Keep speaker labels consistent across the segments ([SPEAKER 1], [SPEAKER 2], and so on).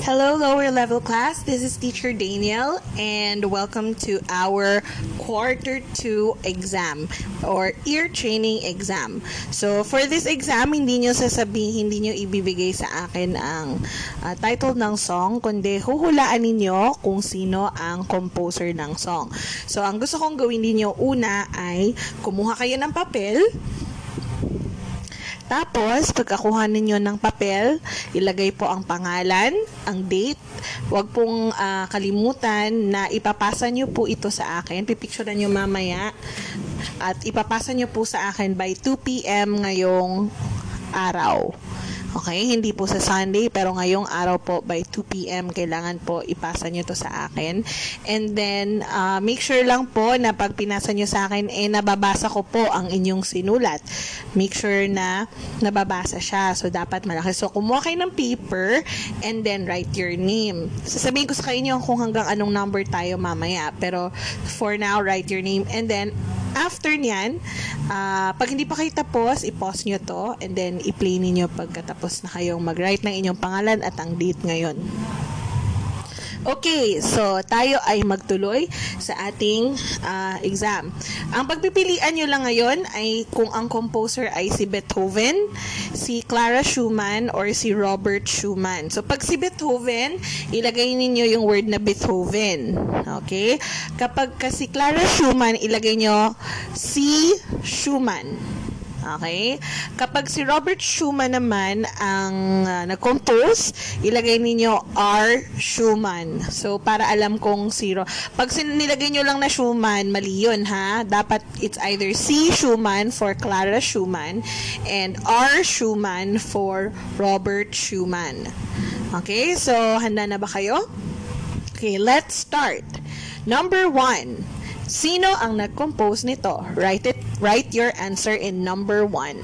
[SPEAKER 1] Hello, lower level class. This is Teacher Daniel, and welcome to our quarter two exam or ear training exam. So, for this exam, hindi nyo sasabihin, hindi nyo ibibigay sa akin ang uh, title ng song, kundi huhulaan ninyo kung sino ang composer ng song. So, ang gusto kong gawin ninyo una ay kumuha kayo ng papel, tapos, pagkakuha ninyo ng papel, ilagay po ang pangalan, ang date. Huwag pong uh, kalimutan na ipapasa nyo po ito sa akin. Pipicturean nyo mamaya. At ipapasa nyo po sa akin by 2 p.m. ngayong araw. Okay, hindi po sa Sunday, pero ngayong araw po by 2 p.m. kailangan po ipasa nyo to sa akin. And then, uh, make sure lang po na pag pinasa nyo sa akin, eh, nababasa ko po ang inyong sinulat. Make sure na nababasa siya. So, dapat malaki. So, kumuha kayo ng paper and then write your name. Sasabihin ko sa inyo kung hanggang anong number tayo mamaya. Pero, for now, write your name and then after nyan, uh, pag hindi pa kayo tapos, i-pause nyo to and then i-play ninyo pagkatapos na kayong mag-write ng inyong pangalan at ang date ngayon. Okay, so tayo ay magtuloy sa ating uh, exam. Ang pagpipilian nyo lang ngayon ay kung ang composer ay si Beethoven, si Clara Schumann, or si Robert Schumann. So pag si Beethoven, ilagay ninyo yung word na Beethoven. Okay? Kapag kasi Clara Schumann, ilagay nyo si Schumann. Okay? Kapag si Robert Schumann naman ang uh, nag-compose, ilagay ninyo R. Schumann. So, para alam kong zero. Pag nilagay nyo lang na Schumann, mali yun, ha? Dapat it's either C. Schumann for Clara Schumann and R. Schumann for Robert Schumann. Okay? So, handa na ba kayo? Okay, let's start. Number one. Sino ang nag-compose nito? Write it write your answer in number 1.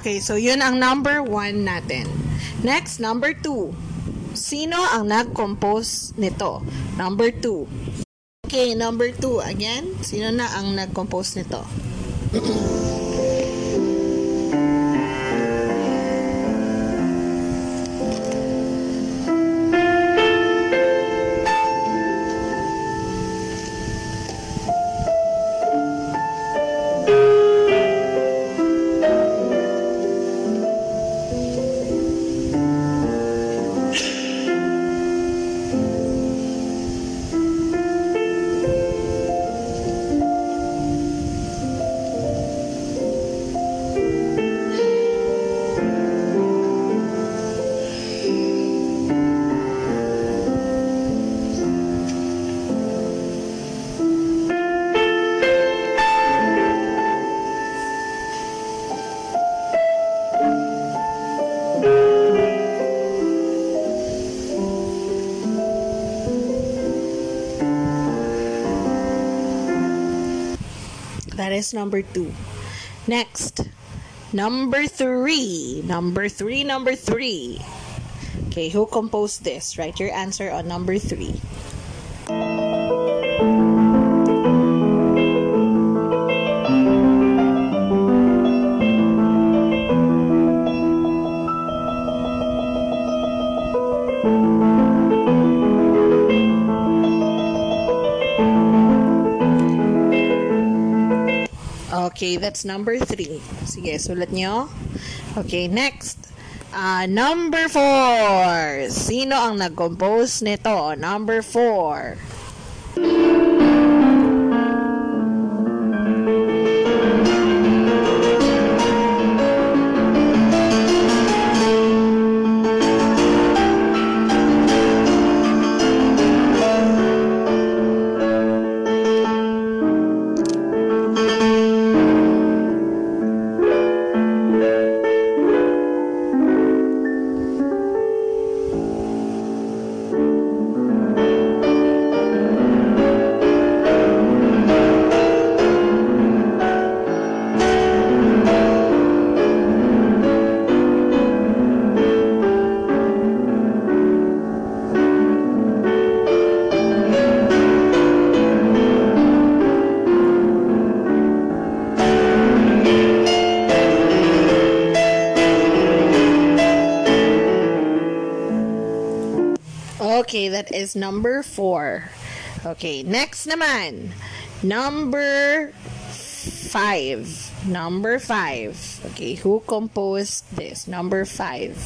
[SPEAKER 1] Okay, so yun ang number one natin. Next, number two. Sino ang nag-compose nito? Number two. Okay, number two. Again, sino na ang nag-compose nito? That is number two. Next, number three. Number three, number three. Okay, who composed this? Write your answer on number three. Okay, that's number three. Sige, sulat nyo. Okay, next. Uh, number four. Sino ang nag-compose nito? Number four. Okay, that is number four. Okay, next naman. Number five. Number five. Okay, who composed this? Number five.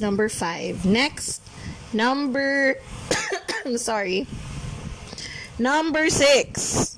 [SPEAKER 1] number 5. Next, number I'm sorry. Number 6.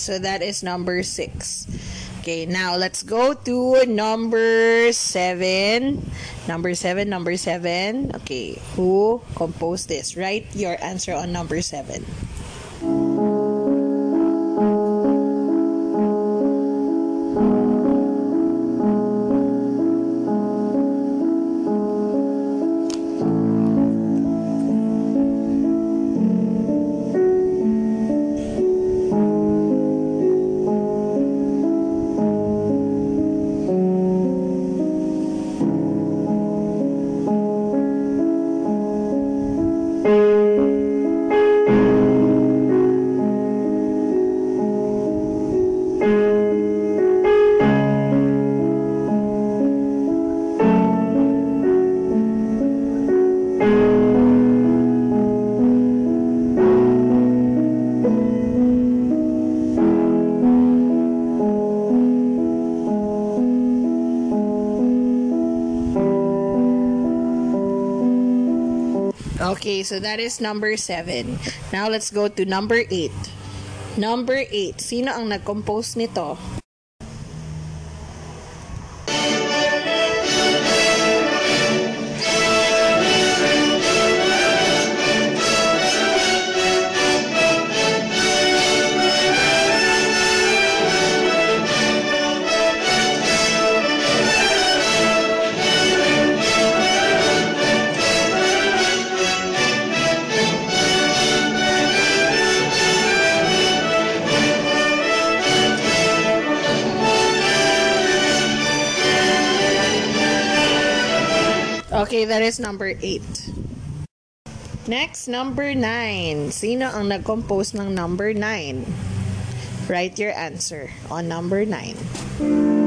[SPEAKER 1] So that is number six. Okay, now let's go to number seven. Number seven, number seven. Okay, who composed this? Write your answer on number seven. Okay, so that is number seven. Now let's go to number eight. Number eight. Sino ang nag-compose nito? Is number 8. Next, number 9. Sino ang nag-compose ng number 9? Write your answer on number 9.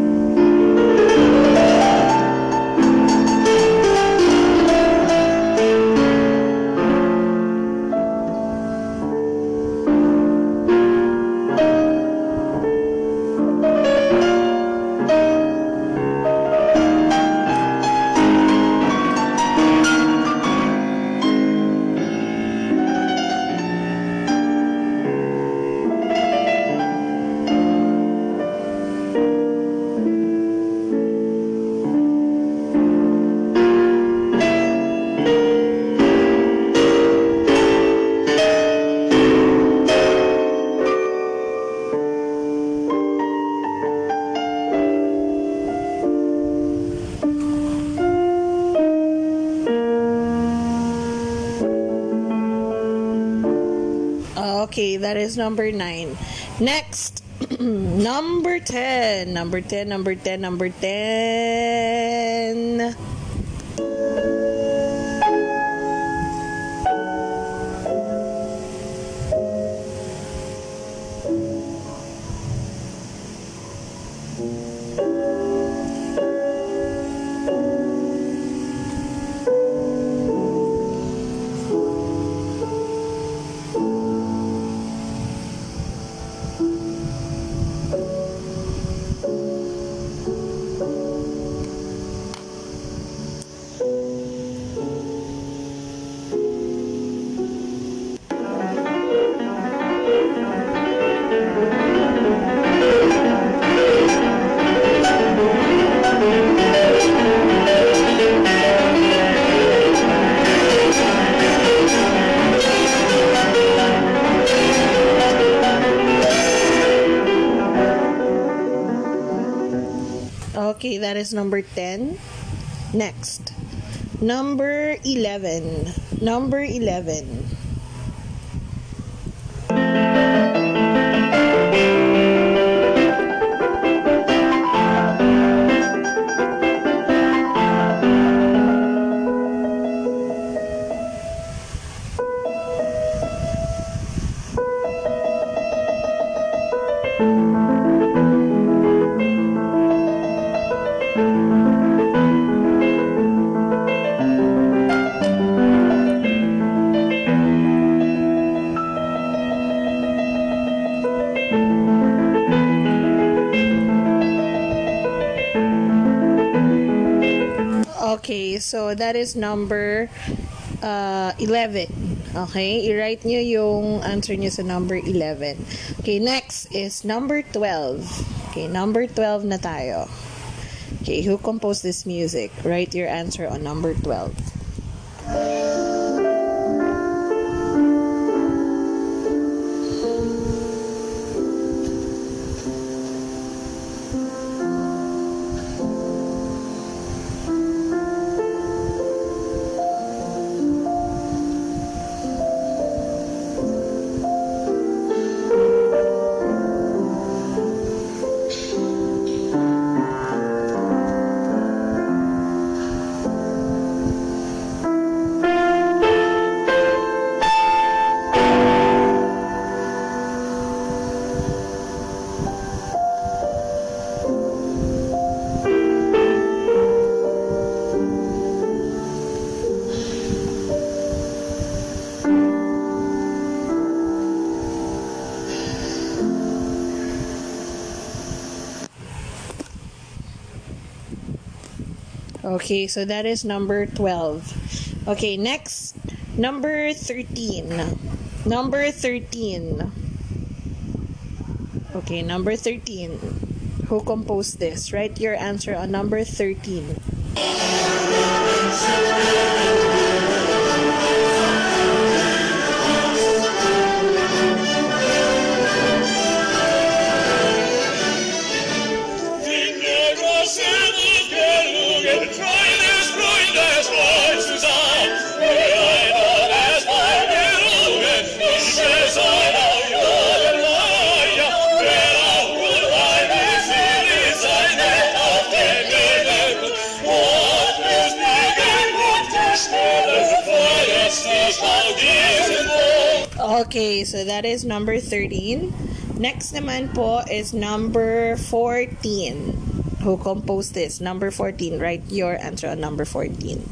[SPEAKER 1] Okay, that is number 9. Next, number 10. Number 10, number 10, number 10. Number 10. Next, number 11. Number 11. So that is number uh, 11. Okay, i-write nyo yung answer nyo sa number 11. Okay, next is number 12. Okay, number 12 na tayo. Okay, who composed this music? Write your answer on number 12. Okay, so that is number 12. Okay, next, number 13. Number 13. Okay, number 13. Who composed this? Write your answer on number 13. Number 13. Next naman po is number 14. Who composed this? Number 14. Write your answer on number 14.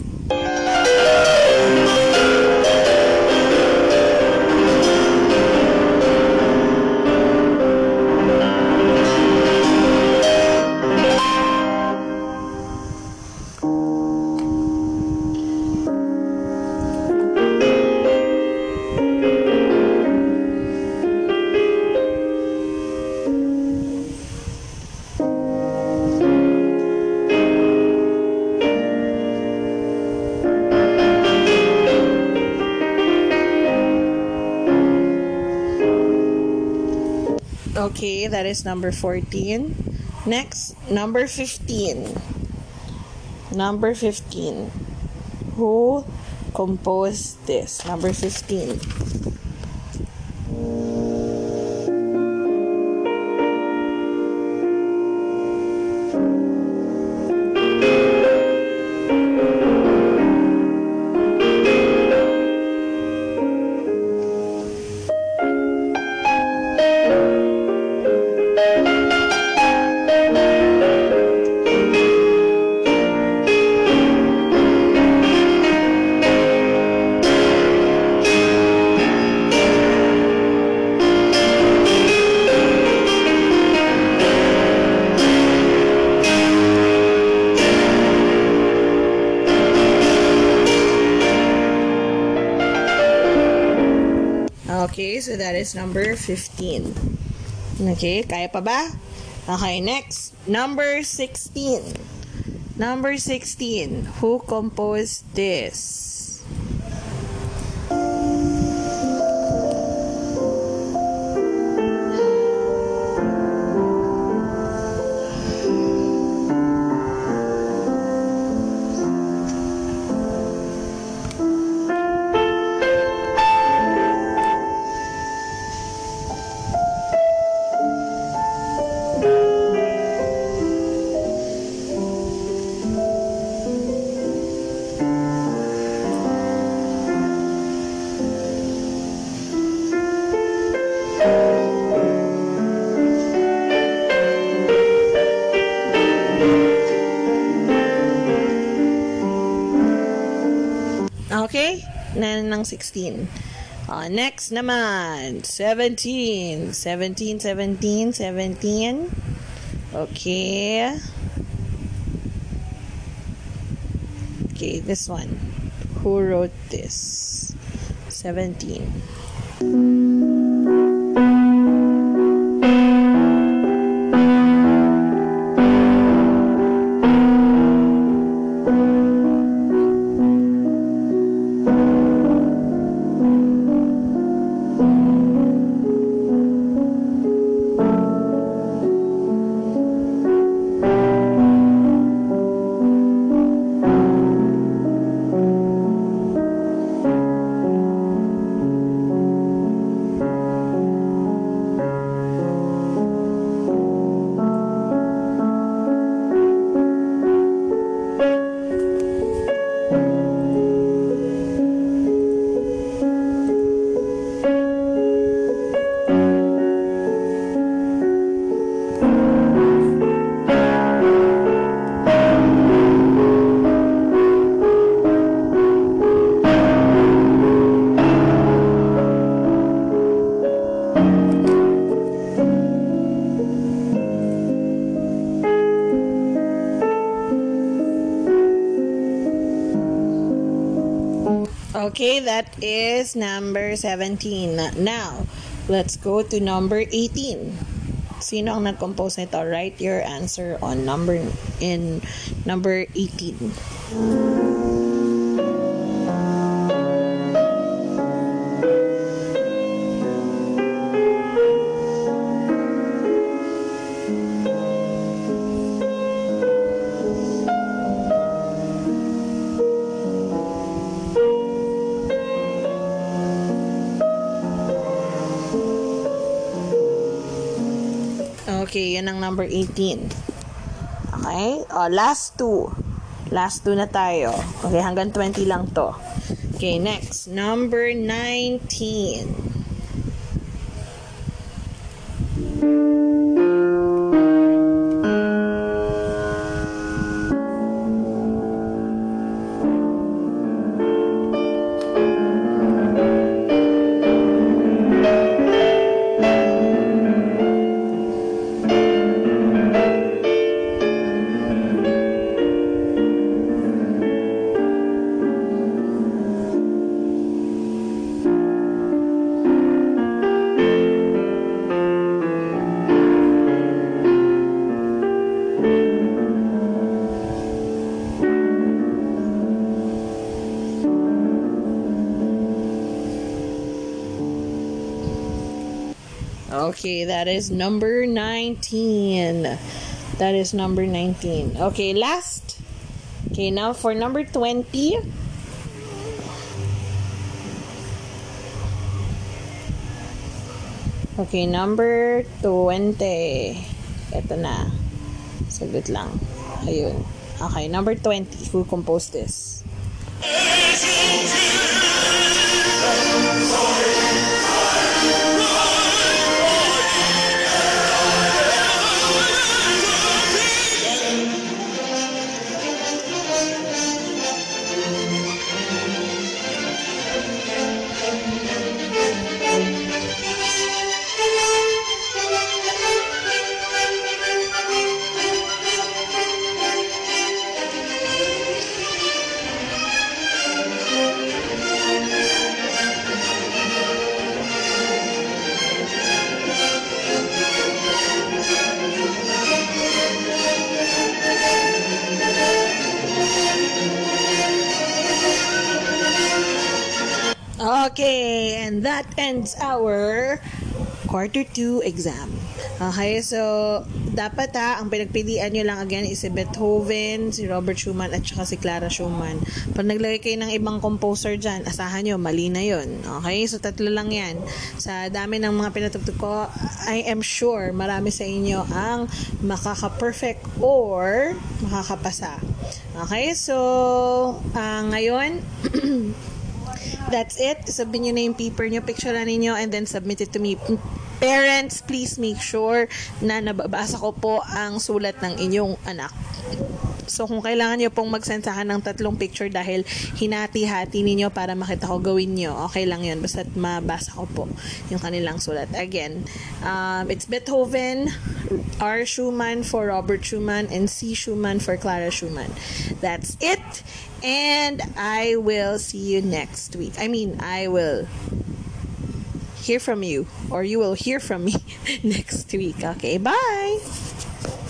[SPEAKER 1] That is number 14. Next, number 15. Number 15. Who composed this? Number 15. Okay, so that is number 15. Okay, kaya pa ba? Okay, next. Number 16. Number 16. Who composed this? Ng 16. Uh, next naman, 17. 17, 17, 17. Okay. Okay, this one. Who wrote this? 17. Is number 17. Now, let's go to number 18. Sino ang nag-compose nito? Write your answer on number in number 18. Okay, yan ang number 18. Okay? Oh, last two. Last two na tayo. Okay, hanggang 20 lang to. Okay, next. Number 19. Okay, that is number 19. That is number 19. Okay, last. Okay, now for number 20. Okay, number 20. Ito na. Saglit lang. Ayun. Okay, number 20. Who composed this? That ends our quarter 2 exam. Okay, so dapat ha, ang pinagpilian nyo lang again is si Beethoven, si Robert Schumann, at saka si Clara Schumann. Pag naglagay kayo ng ibang composer dyan, asahan nyo, mali na yun. Okay, so tatlo lang yan. Sa dami ng mga pinatugtog ko, I am sure marami sa inyo ang makaka-perfect or makakapasa. Okay, so uh, ngayon, That's it. Sabihin nyo na yung paper nyo, picture na ninyo, and then submit it to me. Parents, please make sure na nababasa ko po ang sulat ng inyong anak. So, kung kailangan nyo pong mag-send sa akin ng tatlong picture dahil hinati-hati ninyo para makita ko gawin nyo, okay lang yun. Basta mabasa ko po yung kanilang sulat. Again, um, it's Beethoven, R. Schumann for Robert Schumann, and C. Schumann for Clara Schumann. That's it. And I will see you next week. I mean, I will hear from you, or you will hear from me next week. Okay, bye.